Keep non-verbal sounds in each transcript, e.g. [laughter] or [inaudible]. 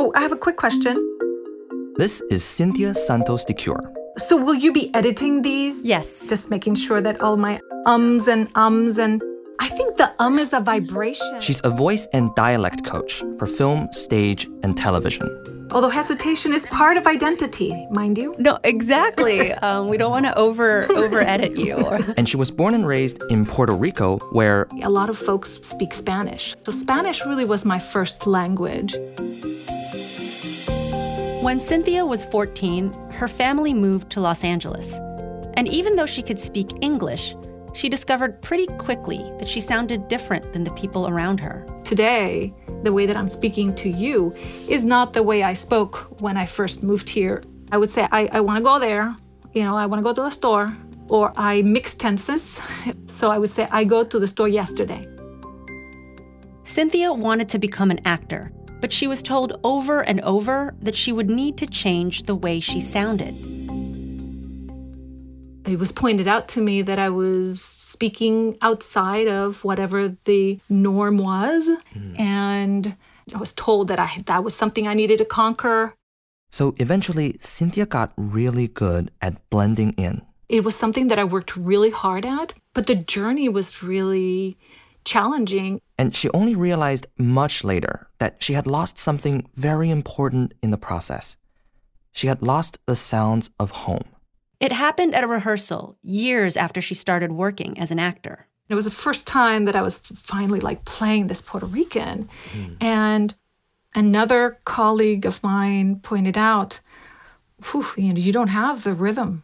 Oh, I have a quick question. This is Cynthia Santos DeCure. So, will you be editing these? Yes. Just making sure that all my ums and ums and I think the um is a vibration. She's a voice and dialect coach for film, stage, and television. Although hesitation is part of identity, mind you. No, exactly. [laughs] um, we don't want to over over edit you. [laughs] And she was born and raised in Puerto Rico, where A lot of folks speak Spanish. So, Spanish really was my first language. When Cynthia was 14, her family moved to Los Angeles. And even though she could speak English, she discovered pretty quickly that she sounded different than the people around her. Today, the way that I'm speaking to you is not the way I spoke when I first moved here. I would say, I, I want to go there, you know, I want to go to the store, or I mix tenses. [laughs] So I would say, I go to the store yesterday. Cynthia wanted to become an actor, but she was told over and over that she would need to change the way she sounded. It was pointed out to me that I was speaking outside of whatever the norm was. Mm. And I was told that I, that was something I needed to conquer. so eventually Cynthia got really good at blending in. It was something that I worked really hard at, but the journey was really challenging. And she only realized much later that she had lost something very important in the process. She had lost the sounds of home. It happened at a rehearsal years after she started working as an actor. It was the first time that I was finally like playing this Puerto Rican. And another colleague of mine pointed out, you know, you don't have the rhythm.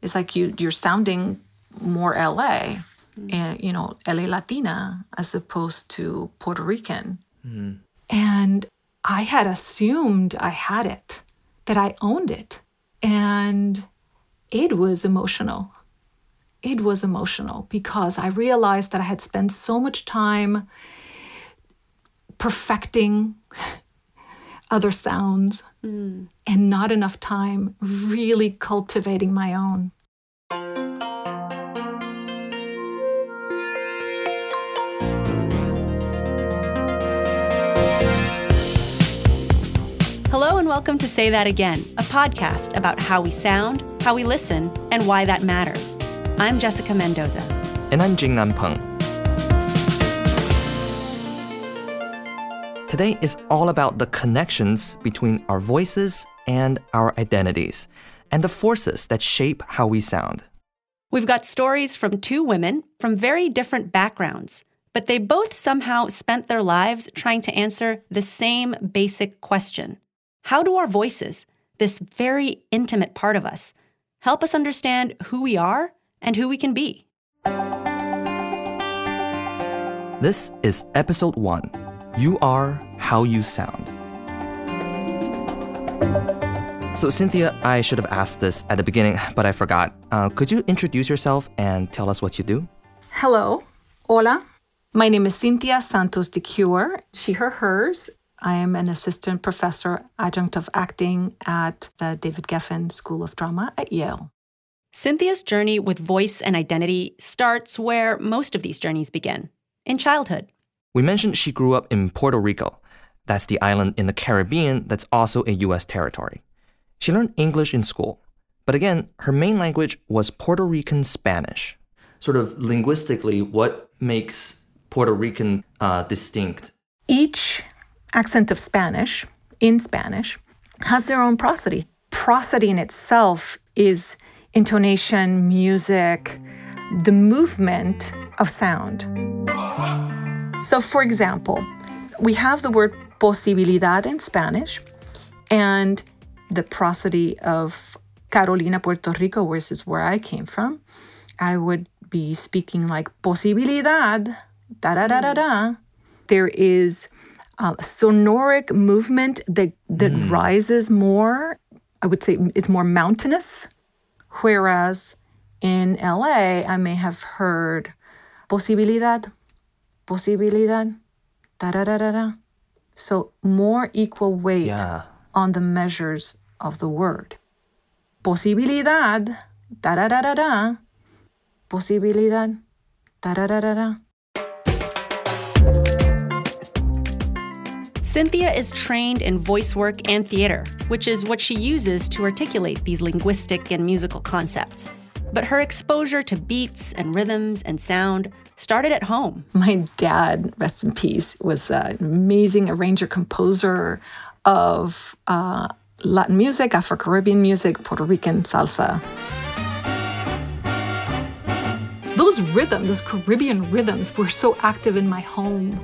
It's like you you're sounding more LA, Mm. and you know, LA Latina as opposed to Puerto Rican. Mm. And I had assumed I had it, that I owned it. And it was emotional it was emotional because I realized that I had spent so much time perfecting [laughs] other sounds mm. and not enough time really cultivating my own. Welcome to Say That Again, a podcast about how we sound, how we listen, and why that matters. I'm Jessica Mendoza. And I'm Jingnan Peng. Today is all about the connections between our voices and our identities, and the forces that shape how we sound. We've got stories from two women from very different backgrounds, but they both somehow spent their lives trying to answer the same basic question How do our voices, this very intimate part of us, help us understand who we are and who we can be? This is episode one You Are How You Sound. So, Cynthia, I should have asked this at the beginning, [laughs] but I forgot. Uh, could you introduce yourself and tell us what you do? Hello, hola. My name is Cynthia Santos DeCure, she, her, hers. I am an assistant professor, adjunct of acting at the David Geffen School of Drama at Yale. Cynthia's journey with voice and identity starts where most of these journeys begin in childhood. We mentioned she grew up in Puerto Rico. That's the island in the Caribbean that's also a US territory. She learned English in school, but again, her main language was Puerto Rican Spanish. Sort of linguistically, what makes Puerto Rican uh, distinct? Each accent of Spanish, in Spanish, has their own prosody. Prosody in itself is intonation, music, the movement of sound. So, for example, we have the word posibilidad in Spanish, and the prosody of Carolina, Puerto Rico, which is where I came from. I would be speaking like posibilidad, da da da da da. There is uh, a sonoric movement that that rises more. I would say it's more mountainous, whereas in LA, I may have heard posibilidad, posibilidad, da da da da da. So more equal weight Yeah. on the measures of the word. Posibilidad, da da da da da. Posibilidad, da da da da da. Cynthia is trained in voice work and theater, which is what she uses to articulate these linguistic and musical concepts. But her exposure to beats and rhythms and sound started at home. My dad, rest in peace, was an amazing arranger composer of uh, Latin music, Afro Caribbean music, Puerto Rican salsa. Those rhythms, those Caribbean rhythms, were so active in my home.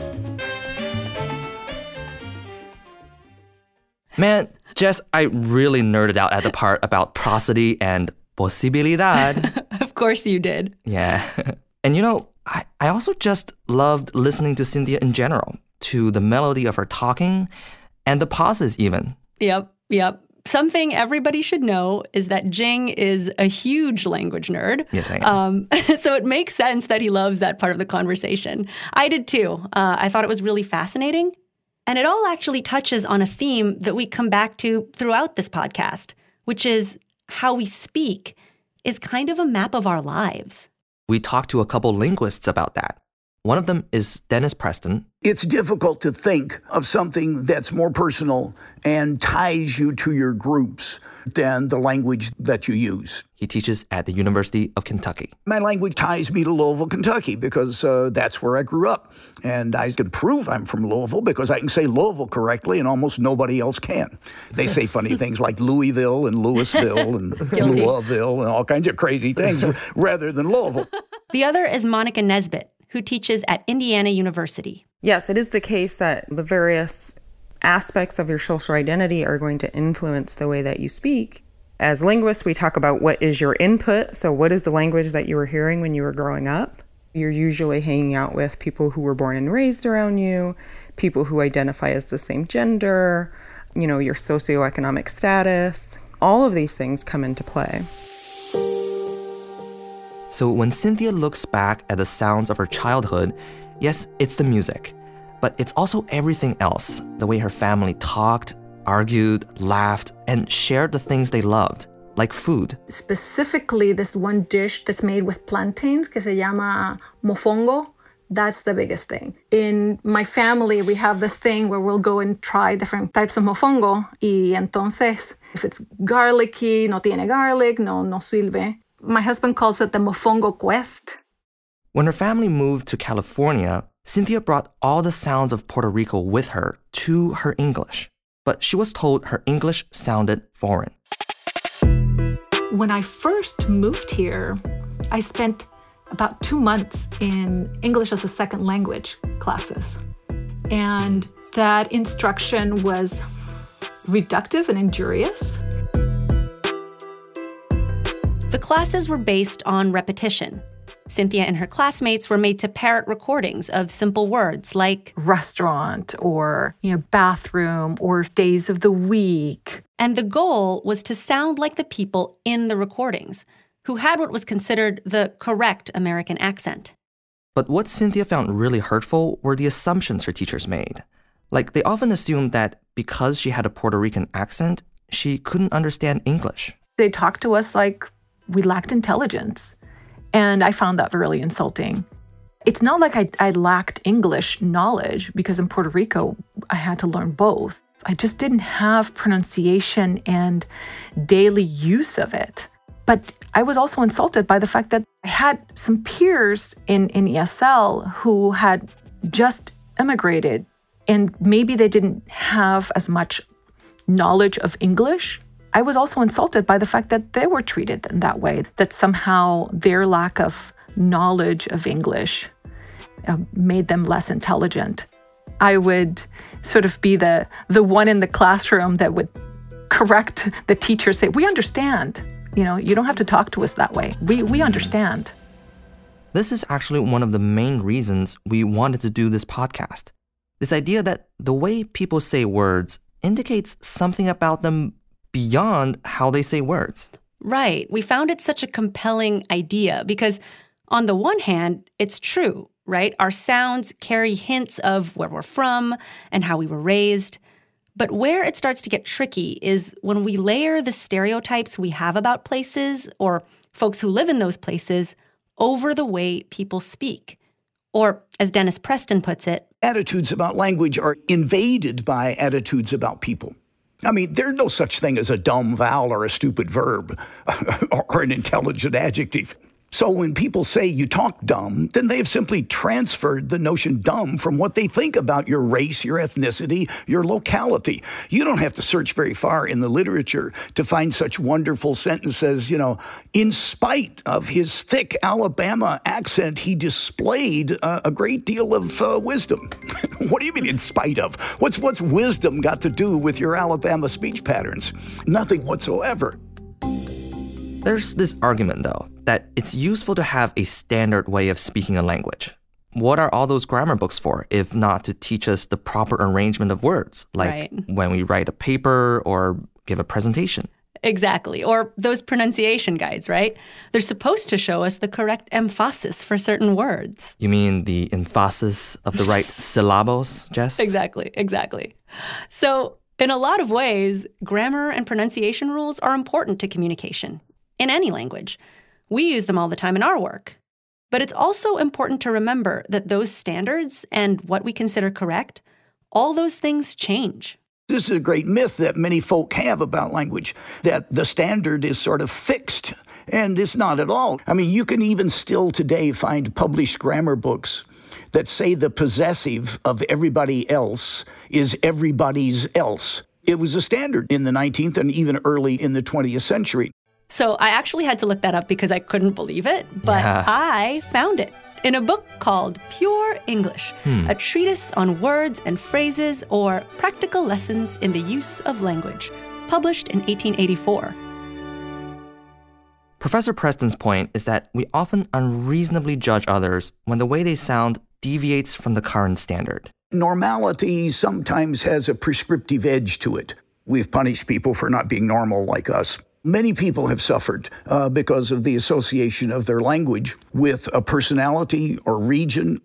Man, Jess, I really nerded out at the part about prosody and posibilidad. [laughs] of course you did. Yeah. [laughs] And you know, I, I also just loved listening to Cynthia in general, to the melody of her talking and the pauses, even. Yep, yep. Something everybody should know is that Jing is a huge language nerd. Yes, I am. Um, [laughs] so it makes sense that he loves that part of the conversation. I did too. Uh, I thought it was really fascinating. And it all actually touches on a theme that we come back to throughout this podcast, which is how we speak is kind of a map of our lives. We talked to a couple linguists about that. One of them is Dennis Preston. It's difficult to think of something that's more personal and ties you to your groups than the language that you use. He teaches at the University of Kentucky. My language ties me to Louisville, Kentucky, because uh, that's where I grew up. And I can prove I'm from Louisville because I can say Louisville correctly, and almost nobody else can. They say funny [laughs] things like Louisville and Louisville and [laughs] Louisville and all kinds of crazy things [laughs] rather than Louisville. The other is Monica Nesbitt, who teaches at Indiana University. Yes, it is the case that the various aspects of your social identity are going to influence the way that you speak. As linguists, we talk about what is your input. So, what is the language that you were hearing when you were growing up? You're usually hanging out with people who were born and raised around you, people who identify as the same gender, you know, your socioeconomic status. All of these things come into play. So when Cynthia looks back at the sounds of her childhood, yes, it's the music, but it's also everything else the way her family talked, argued, laughed, and shared the things they loved, like food. Specifically, this one dish that's made with plantains, que se llama mofongo. That's the biggest thing. In my family, we have this thing where we'll go and try different types of mofongo. Y entonces, if it's garlicky, no tiene garlic, no, no sirve. My husband calls it the mofongo quest. When her family moved to California, Cynthia brought all the sounds of Puerto Rico with her to her English, but she was told her English sounded foreign. When I first moved here, I spent about two months in English as a second language classes. And that instruction was reductive and injurious. The classes were based on repetition. Cynthia and her classmates were made to parrot recordings of simple words like restaurant or, you know, bathroom or days of the week. And the goal was to sound like the people in the recordings, who had what was considered the correct American accent. But what Cynthia found really hurtful were the assumptions her teachers made. Like, they often assumed that because she had a Puerto Rican accent, she couldn't understand English. They talked to us like we lacked intelligence. And I found that really insulting. It's not like I, I lacked English knowledge because in Puerto Rico, I had to learn both. I just didn't have pronunciation and daily use of it. But I was also insulted by the fact that I had some peers in, in ESL who had just immigrated and maybe they didn't have as much knowledge of English I was also insulted by the fact that they were treated in that way, that somehow their lack of knowledge of English uh, made them less intelligent. I would sort of be the, the one in the classroom that would correct the teacher, say, We understand. You know, you don't have to talk to us that way. We, we understand. This is actually one of the main reasons we wanted to do this podcast. This idea that the way people say words indicates something about them beyond how they say words. Right. We found it such a compelling idea because, on the one hand, it's true, right? Our sounds carry hints of where we're from and how we were raised. But where it starts to get tricky is when we layer the stereotypes we have about places or folks who live in those places over the way people speak. Or, as Dennis Preston puts it, attitudes about language are invaded by attitudes about people. I mean, there's no such thing as a dumb vowel or a stupid verb [laughs] or an intelligent adjective. So when people say you talk dumb, then they have simply transferred the notion dumb from what they think about your race, your ethnicity, your locality. You don't have to search very far in the literature to find such wonderful sentences, you know, in spite of his thick Alabama accent, he displayed uh, a great deal of uh, wisdom. [laughs] what do you mean in spite of? What's what's wisdom got to do with your Alabama speech patterns? Nothing whatsoever. There's this argument, though, that it's useful to have a standard way of speaking a language. What are all those grammar books for if not to teach us the proper arrangement of words, like Right. when we write a paper or give a presentation? Exactly. Or those pronunciation guides, right? They're supposed to show us the correct emphasis for certain words. You mean the emphasis of the right [laughs] syllables, Jess? Exactly, exactly. So, in a lot of ways, grammar and pronunciation rules are important to communication in any language. We use them all the time in our work. But it's also important to remember that those standards and what we consider correct, all those things change. This is a great myth that many folk have about language that the standard is sort of fixed. And it's not at all. I mean, you can even still today find published grammar books that say the possessive of everybody else is everybody's else. It was a standard in the 19th and even early in the 20th century. So I actually had to look that up because I couldn't believe it, but Yeah. I found it in a book called Pure English, hmm. a treatise on words and phrases or practical lessons in the use of language, published in 1884. Professor Preston's point is that we often unreasonably judge others when the way they sound deviates from the current standard. Normality sometimes has a prescriptive edge to it. We've punished people for not being normal like us. Many people have suffered uh, because of the association of their language with a personality or region.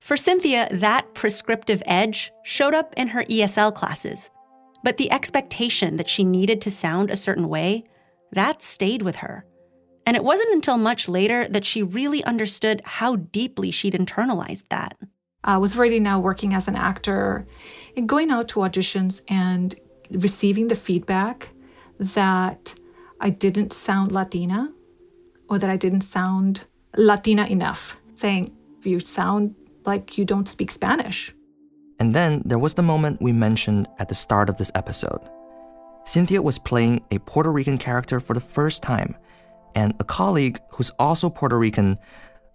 For Cynthia, that prescriptive edge showed up in her ESL classes. But the expectation that she needed to sound a certain way, that stayed with her. And it wasn't until much later that she really understood how deeply she'd internalized that. I was already now working as an actor and going out to auditions and receiving the feedback that I didn't sound Latina or that I didn't sound Latina enough, saying, you sound like you don't speak Spanish. And then there was the moment we mentioned at the start of this episode. Cynthia was playing a Puerto Rican character for the first time, and a colleague who's also Puerto Rican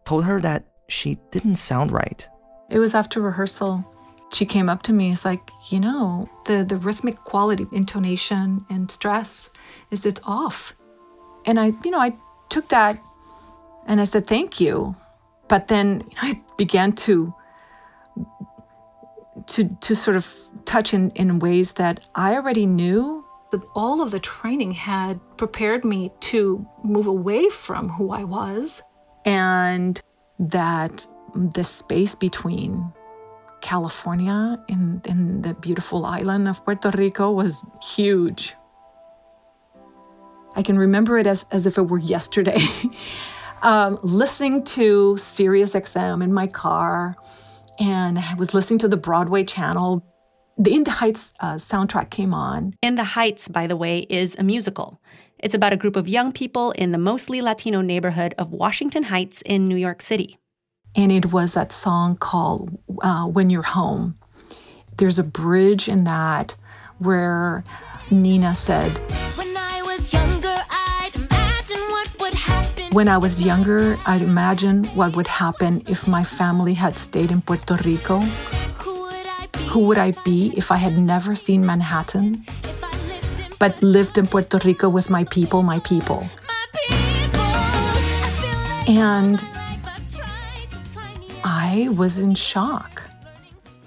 told her that she didn't sound right. It was after rehearsal. She came up to me. It's like, you know, the, the rhythmic quality, intonation, and stress is it's off. And I, you know, I took that and I said, thank you. But then you know, I began to to to sort of touch in, in ways that I already knew that all of the training had prepared me to move away from who I was and that the space between California and, and the beautiful island of Puerto Rico was huge. I can remember it as, as if it were yesterday. [laughs] um, listening to Sirius XM in my car, and I was listening to the Broadway channel. The In the Heights uh, soundtrack came on, In the Heights, by the way, is a musical. It's about a group of young people in the mostly Latino neighborhood of Washington Heights in New York City. And it was that song called uh, When You're Home. There's a bridge in that where Nina said, When I was younger, I'd imagine what would happen. When I was younger, I'd imagine what would happen if my family had stayed in Puerto Rico. Who would I be? Who would I be if I had never seen Manhattan, lived but lived in Puerto Rico with my people, my people? my people? And I was in shock.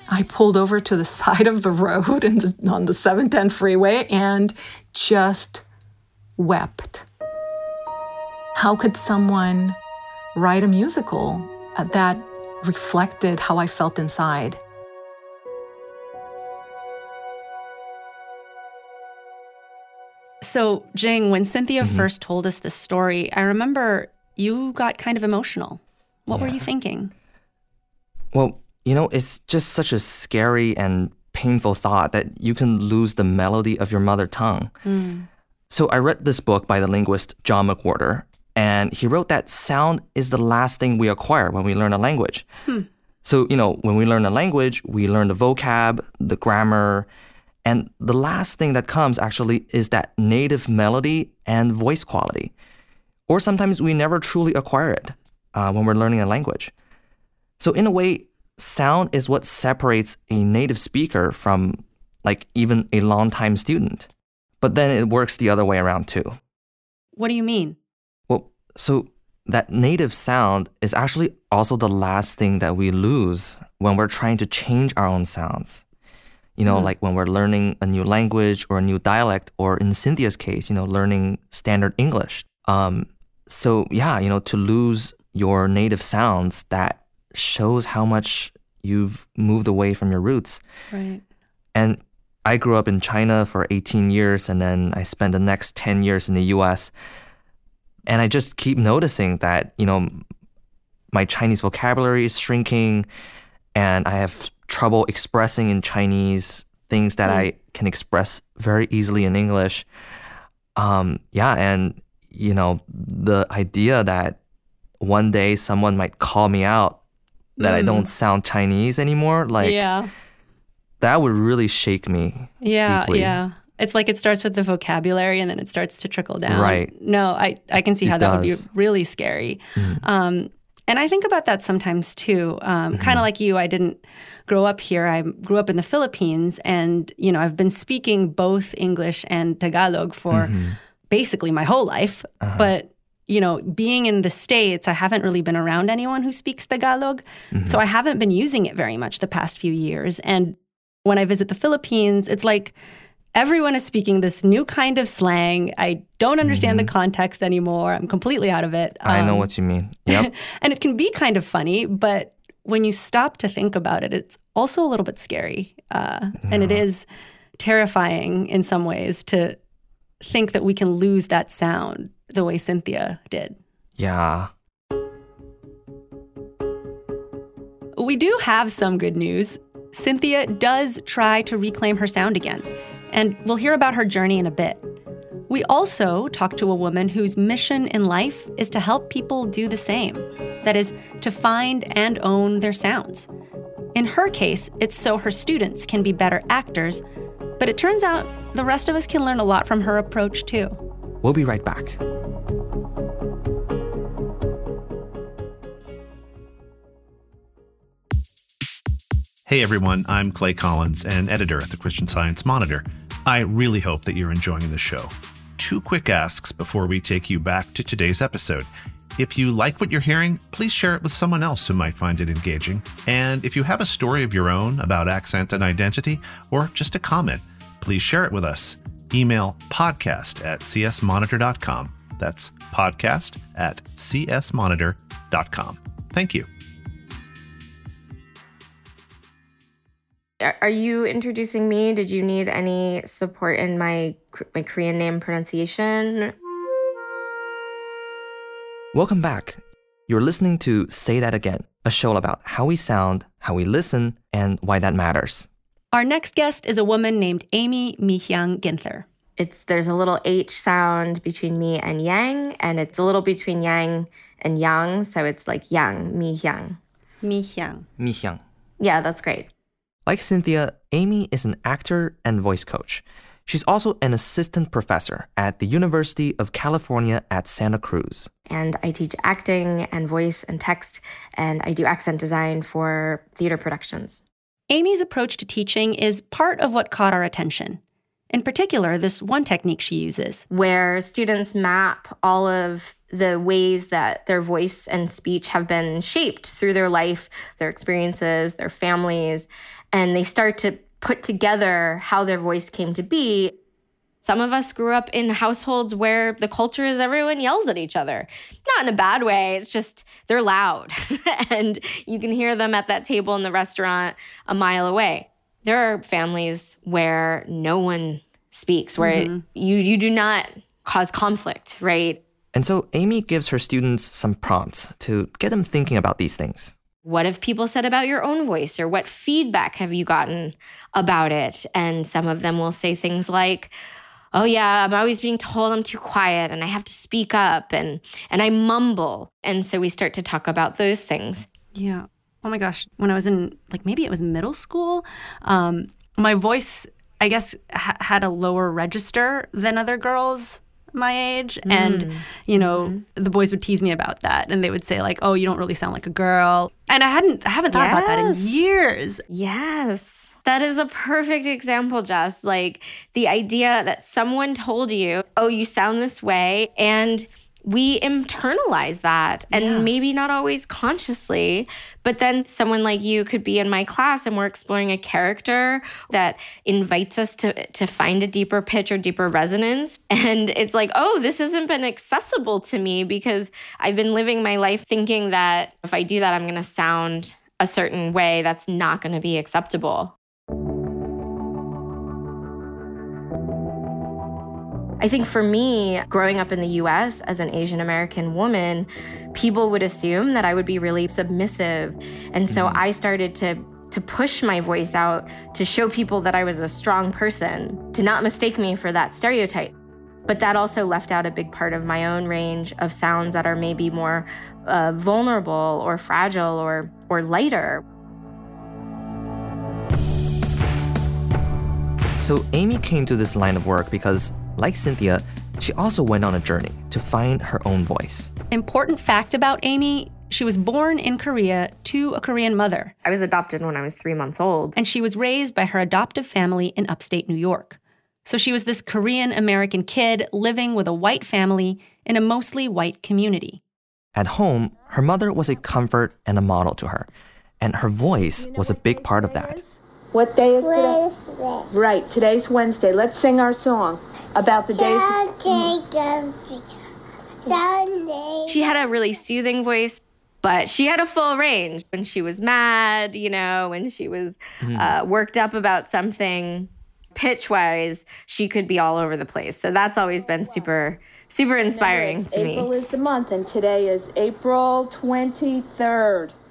I pulled over to the [laughs] side of the road and on the 710 freeway and just wept. How could someone write a musical that reflected how I felt inside? So, Jing, when Cynthia mm-hmm. first told us this story, I remember you got kind of emotional. What were you thinking? Well, you know, it's just such a scary and painful thought that you can lose the melody of your mother tongue. So I read this book by the linguist John McWhorter, and he wrote that sound is the last thing we acquire when we learn a language. So, you know, when we learn a language, we learn the vocab, the grammar, and the last thing that comes actually is that native melody and voice quality. Or sometimes we never truly acquire it uh, when we're learning a language. So, in a way, sound is what separates a native speaker from, like, even a longtime student. But then it works the other way around too. What do you mean? Well, so that native sound is actually also the last thing that we lose when we're trying to change our own sounds. You know, like when we're learning a new language or a new dialect, or in Cynthia's case, you know, learning standard English. Um, so yeah, you know, to lose your native sounds, that shows how much you've moved away from your roots. Right. And I grew up in China for 18 years and then I spent the next 10 years in the US. And I just keep noticing that, you know, my Chinese vocabulary is shrinking and I have trouble expressing in Chinese things that I can express very easily in English. Um, yeah, and you know, the idea that one day someone might call me out that I don't sound Chinese anymore, like yeah. that would really shake me. Yeah, deeply. yeah. It's like it starts with the vocabulary and then it starts to trickle down. Right. No, I, I can see It how that would be really scary. Um, and I think about that sometimes too. Um, Mm-hmm. Kind of like you, I didn't grow up here. I grew up in the Philippines, and you know I've been speaking both English and Tagalog for Mm-hmm. basically my whole life. Uh-huh. But you know, being in the states, I haven't really been around anyone who speaks Tagalog, Mm-hmm. so I haven't been using it very much the past few years. And when I visit the Philippines, it's like everyone is speaking this new kind of slang. I don't understand the context anymore. I'm completely out of it. Mm-hmm. I know Um, what you mean. [laughs] Yep. and it can be kind of funny, but when you stop to think about it, it's also a little bit scary. Uh, And it is terrifying in some ways to think that we can lose that sound the way Cynthia did. yeah. We do have some good news. Cynthia does try to reclaim her sound again, and we'll hear about her journey in a bit. We also talk to a woman whose mission in life is to help people do the same that is, to find and own their sounds. In her case, it's so her students can be better actors, but it turns out the rest of us can learn a lot from her approach too. We'll be right back. Hey everyone, I'm Clay Collins, an editor at the Christian Science Monitor. I really hope that you're enjoying the show. Two quick asks before we take you back to today's episode. If you like what you're hearing, please share it with someone else who might find it engaging. And if you have a story of your own about accent and identity, or just a comment, please share it with us. Email podcast at csmonitor.com. That's podcast at csmonitor.com. Thank you. Are are you introducing me? Did you need any support in my my Korean name pronunciation? Welcome back. You're listening to Say That Again, a show about how we sound, how we listen, and why that matters. Our next guest is a woman named Amy Mihyang Ginther. It's there's a little H sound between me and yang, and it's a little between yang and yang, so it's like yang, mi yang. Mihyang. Mi Hyung. Yeah, that's great. Like Cynthia, Amy is an actor and voice coach. She's also an assistant professor at the University of California at Santa Cruz. And I teach acting and voice and text, and I do accent design for theater productions. Amy's approach to teaching is part of what caught our attention. In particular, this one technique she uses. where students map all of the ways that their voice and speech have been shaped through their life, their experiences, their families, and they start to put together how their voice came to be. Some of us grew up in households where the culture is everyone yells at each other. Not in a bad way, it's just they're loud [laughs] and you can hear them at that table in the restaurant a mile away. There are families where no one speaks, where mm-hmm. you you do not cause conflict, right? And so Amy gives her students some prompts to get them thinking about these things. What have people said about your own voice or what feedback have you gotten about it? And some of them will say things like, oh yeah i'm always being told i'm too quiet and i have to speak up and and i mumble and so we start to talk about those things Yeah. Oh my gosh. When I was in, like, maybe it was middle school, um, my voice, I guess, ha- had a lower register than other girls my age. Mm. And, you know, mm-hmm. the boys would tease me about that. And they would say, like, oh, you don't really sound like a girl. And I hadn't, I haven't thought about that in years. yes that is a perfect example jess like the idea that someone told you oh you sound this way and we internalize that and maybe not always consciously but then someone like you could be in my class and we're exploring a character that invites us to to find a deeper pitch or deeper resonance. [laughs] And it's like oh this hasn't been accessible to me because i've been living my life thinking that if i do that i'm going to sound a certain way that's not going to be acceptable I think for me, growing up in the US as an Asian American woman, people would assume that I would be really submissive. And so I started to to push my voice out to show people that I was a strong person, to not mistake me for that stereotype. But that also left out a big part of my own range of sounds that are maybe more uh, vulnerable or fragile or or lighter. So Amy came to this line of work because, like Cynthia, she also went on a journey to find her own voice. Important fact about Amy she was born in Korea to a Korean mother, I was adopted when I was three months old. and she was raised by her adoptive family in upstate New York. So she was this Korean American kid living with a white family in a mostly white community. At home, her mother was a comfort and a model to her, and her voice was a big part of that. What day is today? Right, today's Wednesday. Let's sing our song about the days. She had a really soothing voice, but she had a full range. When she was mad, you know, when she was uh, worked up about something, pitch wise, she could be all over the place. So that's always been super, super inspiring to April me. April is the month, and today is April 23rd, 1980.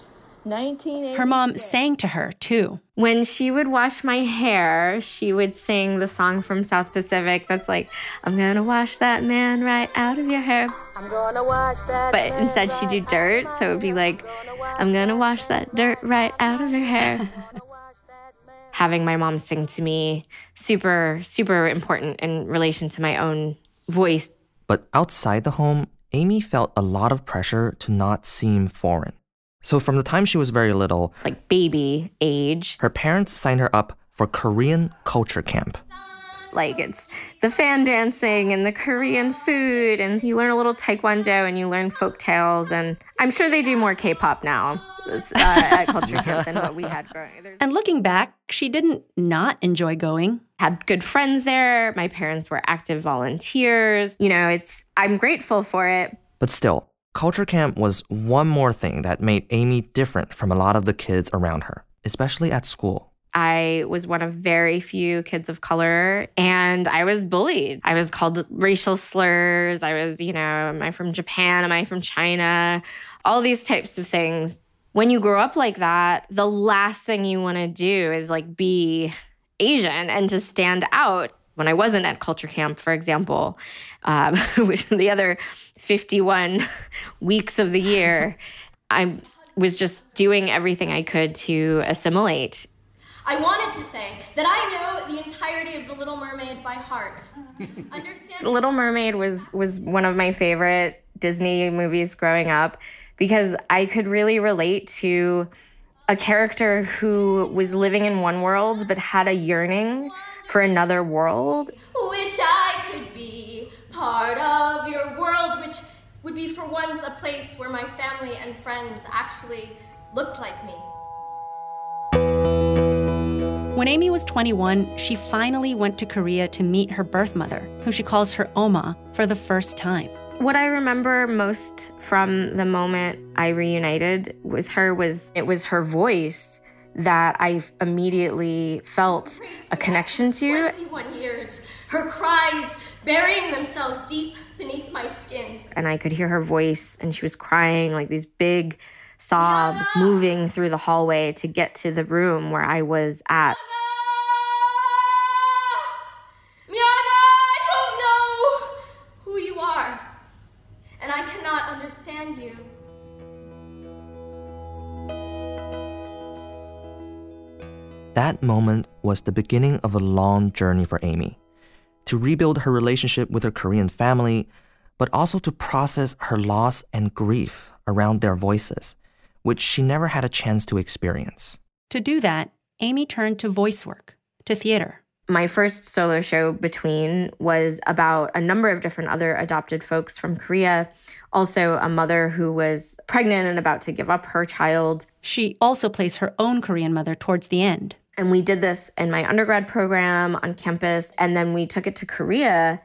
Her mom sang to her, too. When she would wash my hair, she would sing the song from South Pacific that's like, I'm gonna wash that man right out of your hair. I'm gonna wash that. But instead, she'd do dirt. So it would be like, I'm gonna wash that dirt right out of your hair. [laughs] Having my mom sing to me, super, super important in relation to my own voice. But outside the home, Amy felt a lot of pressure to not seem foreign. So from the time she was very little, like baby age. her parents signed her up for Korean culture camp. Like it's the fan dancing and the Korean food, and you learn a little taekwondo and you learn folk tales. And I'm sure they do more K-pop now it's, uh, at [laughs] culture camp than what we had growing. There's And looking back, she didn't not enjoy going. had good friends there. My parents were active volunteers. You know, it's I'm grateful for it. But still, culture camp was one more thing that made Amy different from a lot of the kids around her, especially at school. I was one of very few kids of color and I was bullied. I was called racial slurs. I was, you know, am I from Japan? Am I from China? All these types of things. When you grow up like that, the last thing you want to do is like be Asian and to stand out. When I wasn't at culture camp, for example, um, [laughs] which the other 51 [laughs] weeks of the year, I was just doing everything I could to assimilate I wanted to say that I know the entirety of The Little Mermaid by heart. Understand? The Little Mermaid was was one of my favorite Disney movies growing up because I could really relate to a character who was living in one world but had a yearning for another world. Wish I could be part of your world, which would be for once a place where my family and friends actually looked like me. When Amy was 21, she finally went to Korea to meet her birth mother, who she calls her Oma, for the first time. What I remember most from the moment I reunited with her was it was her voice that I immediately felt a connection to 21 years, her cries burying themselves deep beneath my skin. and I could hear her voice and she was crying like these big sobs, moving through the hallway to get to the room where I was at. Miana, I don't know who you are, and I cannot understand you. That moment was the beginning of a long journey for Amy to rebuild her relationship with her Korean family, but also to process her loss and grief around their voices, which she never had a chance to experience. To do that, Amy turned to voice work, to theater. My first solo show, Between, was about a number of different other adopted folks from Korea. Also, a mother who was pregnant and about to give up her child. She also plays her own Korean mother towards the end. And we did this in my undergrad program on campus. And then we took it to Korea.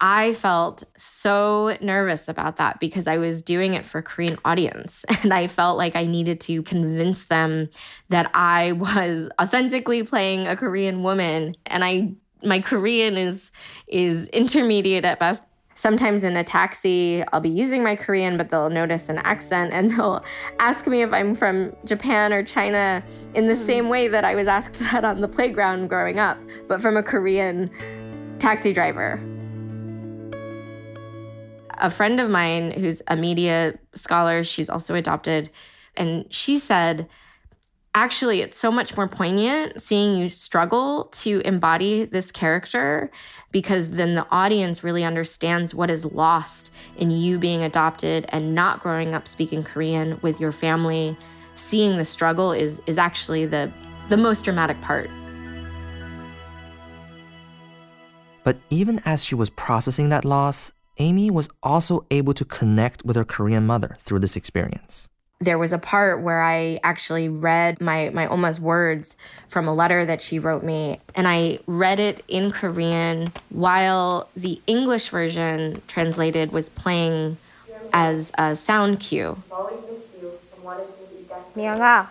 I felt so nervous about that because I was doing it for a Korean audience. [laughs] And I felt like I needed to convince them that I [laughs] was authentically playing a Korean woman. And I my Korean is is intermediate at best sometimes in a taxi, I'll be using my Korean, but they'll notice an accent and [laughs] they'll ask me if I'm from Japan or China in the hmm. same way that I was asked [laughs] that on the playground growing up, but from a Korean taxi driver. A friend of mine who's a media scholar, she's also adopted, and she said, actually it's so much more poignant seeing you struggle to embody this character because then the audience really understands what is lost in you being adopted and not growing up speaking Korean with your family. Seeing the struggle is is actually the the most dramatic part. But even as she was processing that loss, Amy was also able to connect with her Korean mother through this experience there was a part where I actually read my my Oma's words from a letter that she wrote me, and I read it in Korean while the English version translated was playing as a sound cue. 미영아,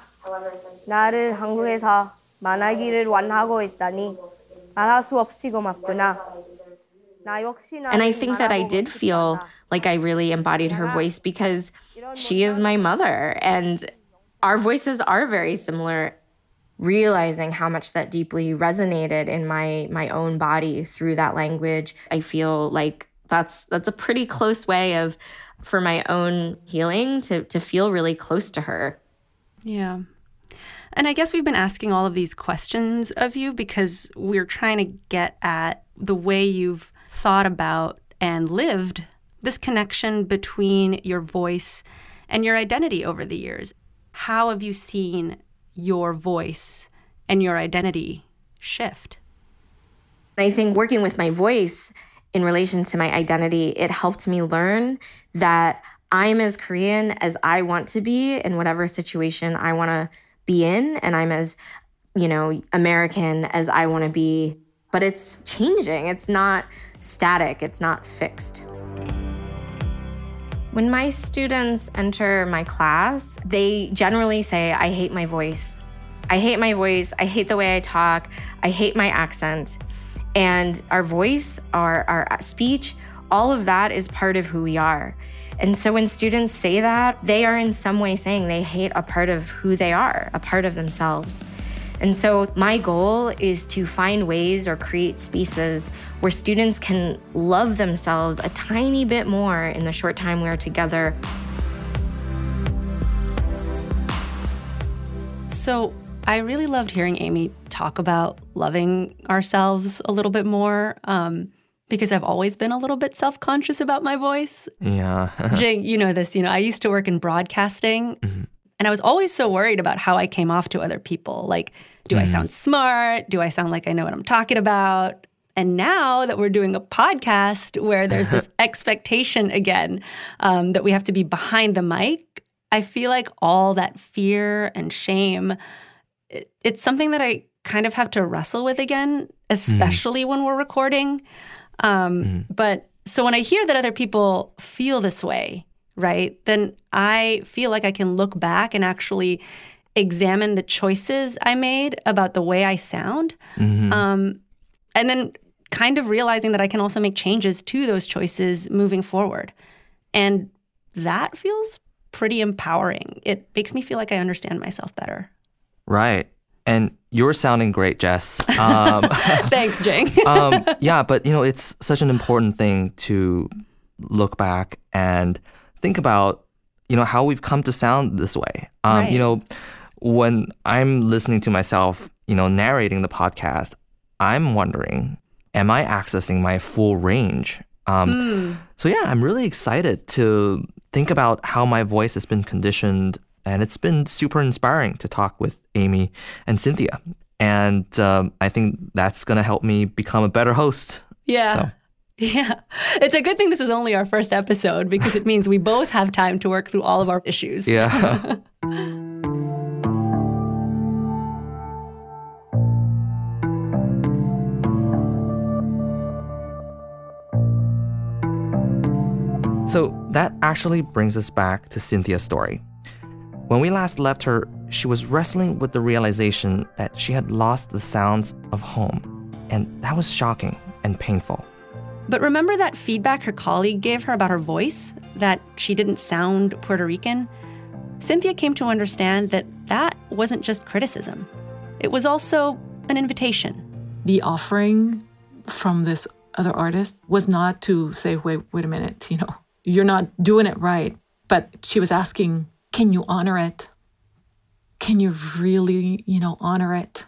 나를 한국에서 만나기를 원하고 있다니 말할 수 없이 고맙구나. And I think that I did feel like I really embodied her voice because she is my mother and our voices are very similar. Realizing how much that deeply resonated in my my own body through that language, I feel like that's that's a pretty close way of for my own healing to to feel really close to her. Yeah. And I guess we've been asking all of these questions of you because we're trying to get at the way you've thought about and lived this connection between your voice and your identity over the years. How have you seen your voice and your identity shift? I think working with my voice in relation to my identity, it helped me learn that I'm as Korean as I want to be in whatever situation I want to be in, and I'm as, you know, American as I want to be. But it's changing. It's not static, it's not fixed. When my students enter my class, they generally say, I hate my voice. I hate my voice. I hate the way I talk. I hate my accent. And our voice, our, our speech, all of that is part of who we are. And so when students say that, they are in some way saying they hate a part of who they are, a part of themselves. And so, my goal is to find ways or create spaces where students can love themselves a tiny bit more in the short time we are together. So, I really loved hearing Amy talk about loving ourselves a little bit more. Um, because I've always been a little bit self conscious about my voice. Yeah. [laughs] Jay, you know this. You know, I used to work in broadcasting, mm-hmm. and I was always so worried about how I came off to other people. Like, do mm-hmm. I sound smart? Do I sound like I know what I'm talking about? And now that we're doing a podcast where there's this [laughs] expectation again um, that we have to be behind the mic, I feel like all that fear and shame, it, it's something that I kind of have to wrestle with again, especially mm. when we're recording. Um, mm. But so when I hear that other people feel this way, right, then I feel like I can look back and actually examine the choices I made about the way I sound. Mm-hmm. Um, and then kind of realizing that I can also make changes to those choices moving forward. And that feels pretty empowering. It makes me feel like I understand myself better. Right. And you're sounding great, Jess. Um, [laughs] Thanks, Jing. [laughs] um, yeah, but you know, it's such an important thing to look back and think about, you know, how we've come to sound this way. Um, Right. You know, when I'm listening to myself, you know, narrating the podcast, I'm wondering, am I accessing my full range? Um, So yeah, I'm really excited to think about how my voice has been conditioned, and it's been super inspiring to talk with Amy and Cynthia. And um, I think that's gonna help me become a better host. Yeah. So. [laughs] Yeah. It's a good thing this is only our first episode because it means we both have time to work through all of our issues. Yeah. [laughs] so that actually brings us back to Cynthia's story. When we last left her, she was wrestling with the realization that she had lost the sounds of home. And that was shocking and painful. But remember that feedback her colleague gave her about her voice, that she didn't sound Puerto Rican? Cynthia came to understand that that wasn't just criticism, it was also an invitation. The offering from this other artist was not to say, wait, wait a minute, you know, you're not doing it right. But she was asking, can you honor it? Can you really, you know, honor it?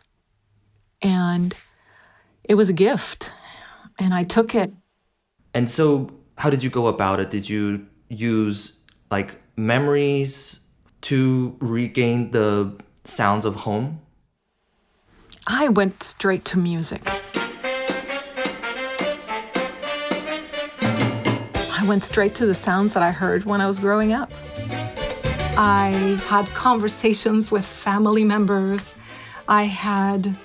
And it was a gift. And I took it. And so, how did you go about it? Did you use like memories to regain the sounds of home? I went straight to music. I went straight to the sounds that I heard when I was growing up. I had conversations with family members. I had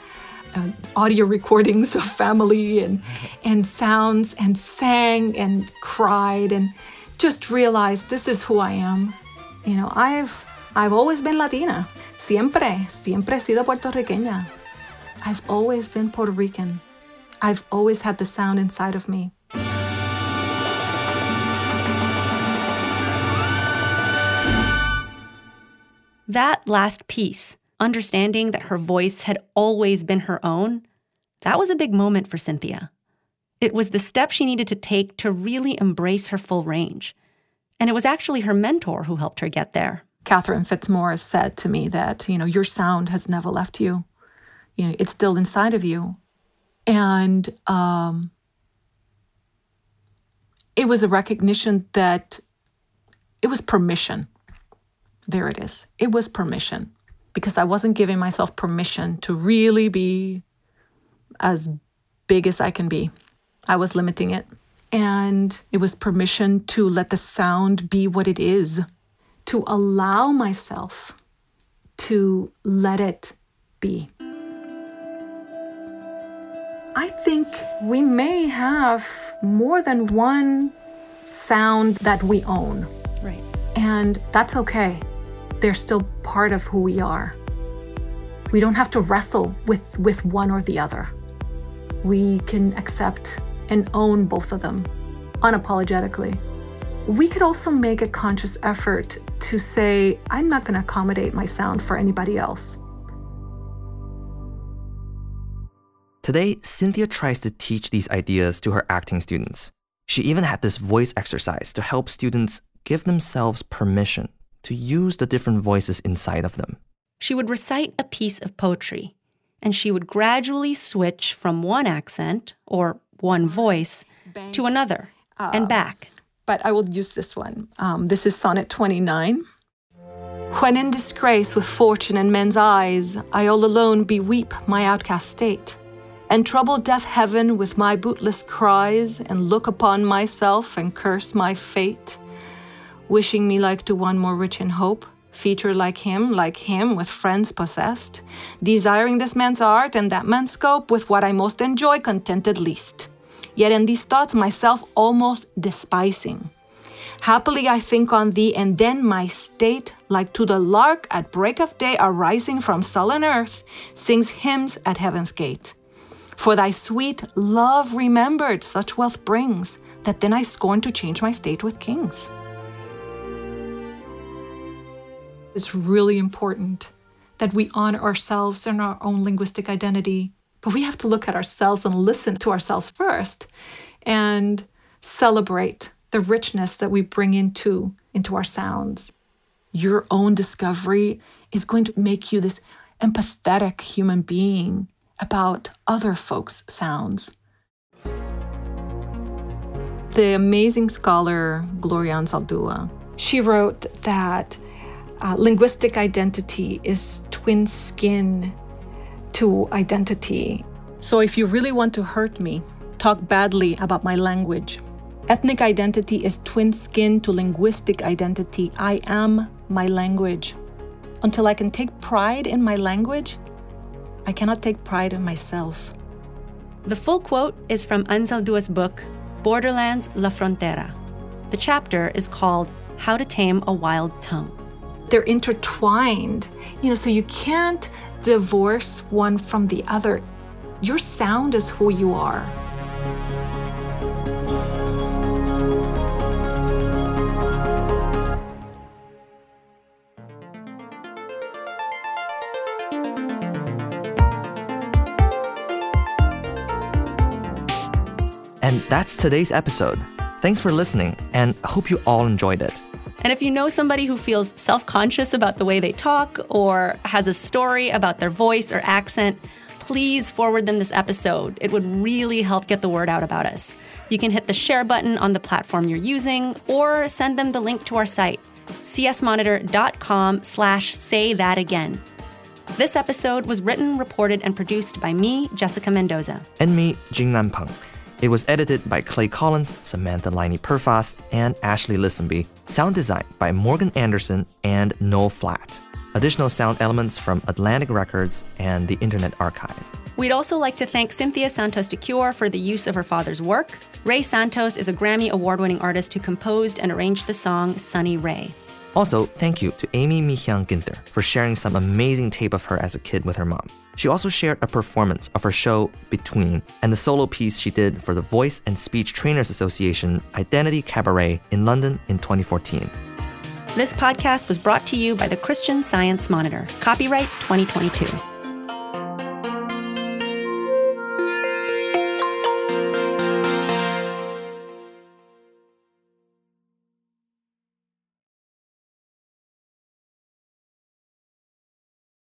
uh, audio recordings of family and and sounds and sang and cried and just realized this is who I am. You know, I've I've always been Latina. Siempre, siempre he sido puertorriqueña. I've always been Puerto Rican. I've always had the sound inside of me. That last piece, understanding that her voice had always been her own, that was a big moment for Cynthia. It was the step she needed to take to really embrace her full range. And it was actually her mentor who helped her get there. Catherine Fitzmaurice said to me that, you know, your sound has never left you. You know, it's still inside of you. And um, it was a recognition that it was permission. There it is. It was permission because I wasn't giving myself permission to really be as big as I can be. I was limiting it. And it was permission to let the sound be what it is, to allow myself to let it be. I think we may have more than one sound that we own. Right. And that's okay. They're still part of who we are. We don't have to wrestle with, with one or the other. We can accept and own both of them unapologetically. We could also make a conscious effort to say, I'm not going to accommodate my sound for anybody else. Today, Cynthia tries to teach these ideas to her acting students. She even had this voice exercise to help students give themselves permission to use the different voices inside of them. She would recite a piece of poetry, and she would gradually switch from one accent or one voice to another and back. But I will use this one. Um, this is Sonnet 29. When in disgrace with fortune and men's eyes, I all alone beweep my outcast state, and trouble deaf heaven with my bootless cries, and look upon myself and curse my fate, wishing me like to one more rich in hope, feature like him, like him, with friends possessed, desiring this man's art and that man's scope, with what I most enjoy, contented least. Yet in these thoughts myself almost despising. Happily I think on thee, and then my state, like to the lark at break of day arising from sullen earth, sings hymns at heaven's gate. For thy sweet love remembered such wealth brings, that then I scorn to change my state with kings. It's really important that we honor ourselves and our own linguistic identity. But we have to look at ourselves and listen to ourselves first and celebrate the richness that we bring into, into our sounds. Your own discovery is going to make you this empathetic human being about other folks' sounds. The amazing scholar Gloria Anzaldúa, she wrote that uh, linguistic identity is twin skin to identity. So if you really want to hurt me, talk badly about my language. Ethnic identity is twin skin to linguistic identity. I am my language. Until I can take pride in my language, I cannot take pride in myself. The full quote is from Anzaldúa's book, Borderlands La Frontera. The chapter is called How to Tame a Wild Tongue. They're intertwined, you know, so you can't divorce one from the other. Your sound is who you are. And that's today's episode. Thanks for listening, and hope you all enjoyed it. And if you know somebody who feels self conscious about the way they talk or has a story about their voice or accent, please forward them this episode. It would really help get the word out about us. You can hit the share button on the platform you're using or send them the link to our site, csmonitor.com slash say that again. This episode was written, reported, and produced by me, Jessica Mendoza. And me, Jingnan Peng. It was edited by Clay Collins, Samantha Laine Perfas, and Ashley Listenby. Sound design by Morgan Anderson and Noel Flatt. Additional sound elements from Atlantic Records and the Internet Archive. We'd also like to thank Cynthia Santos DeCure for the use of her father's work. Ray Santos is a Grammy award winning artist who composed and arranged the song Sunny Ray. Also, thank you to Amy Mihyang Ginther for sharing some amazing tape of her as a kid with her mom. She also shared a performance of her show Between and the solo piece she did for the Voice and Speech Trainers Association Identity Cabaret in London in 2014. This podcast was brought to you by the Christian Science Monitor, copyright 2022.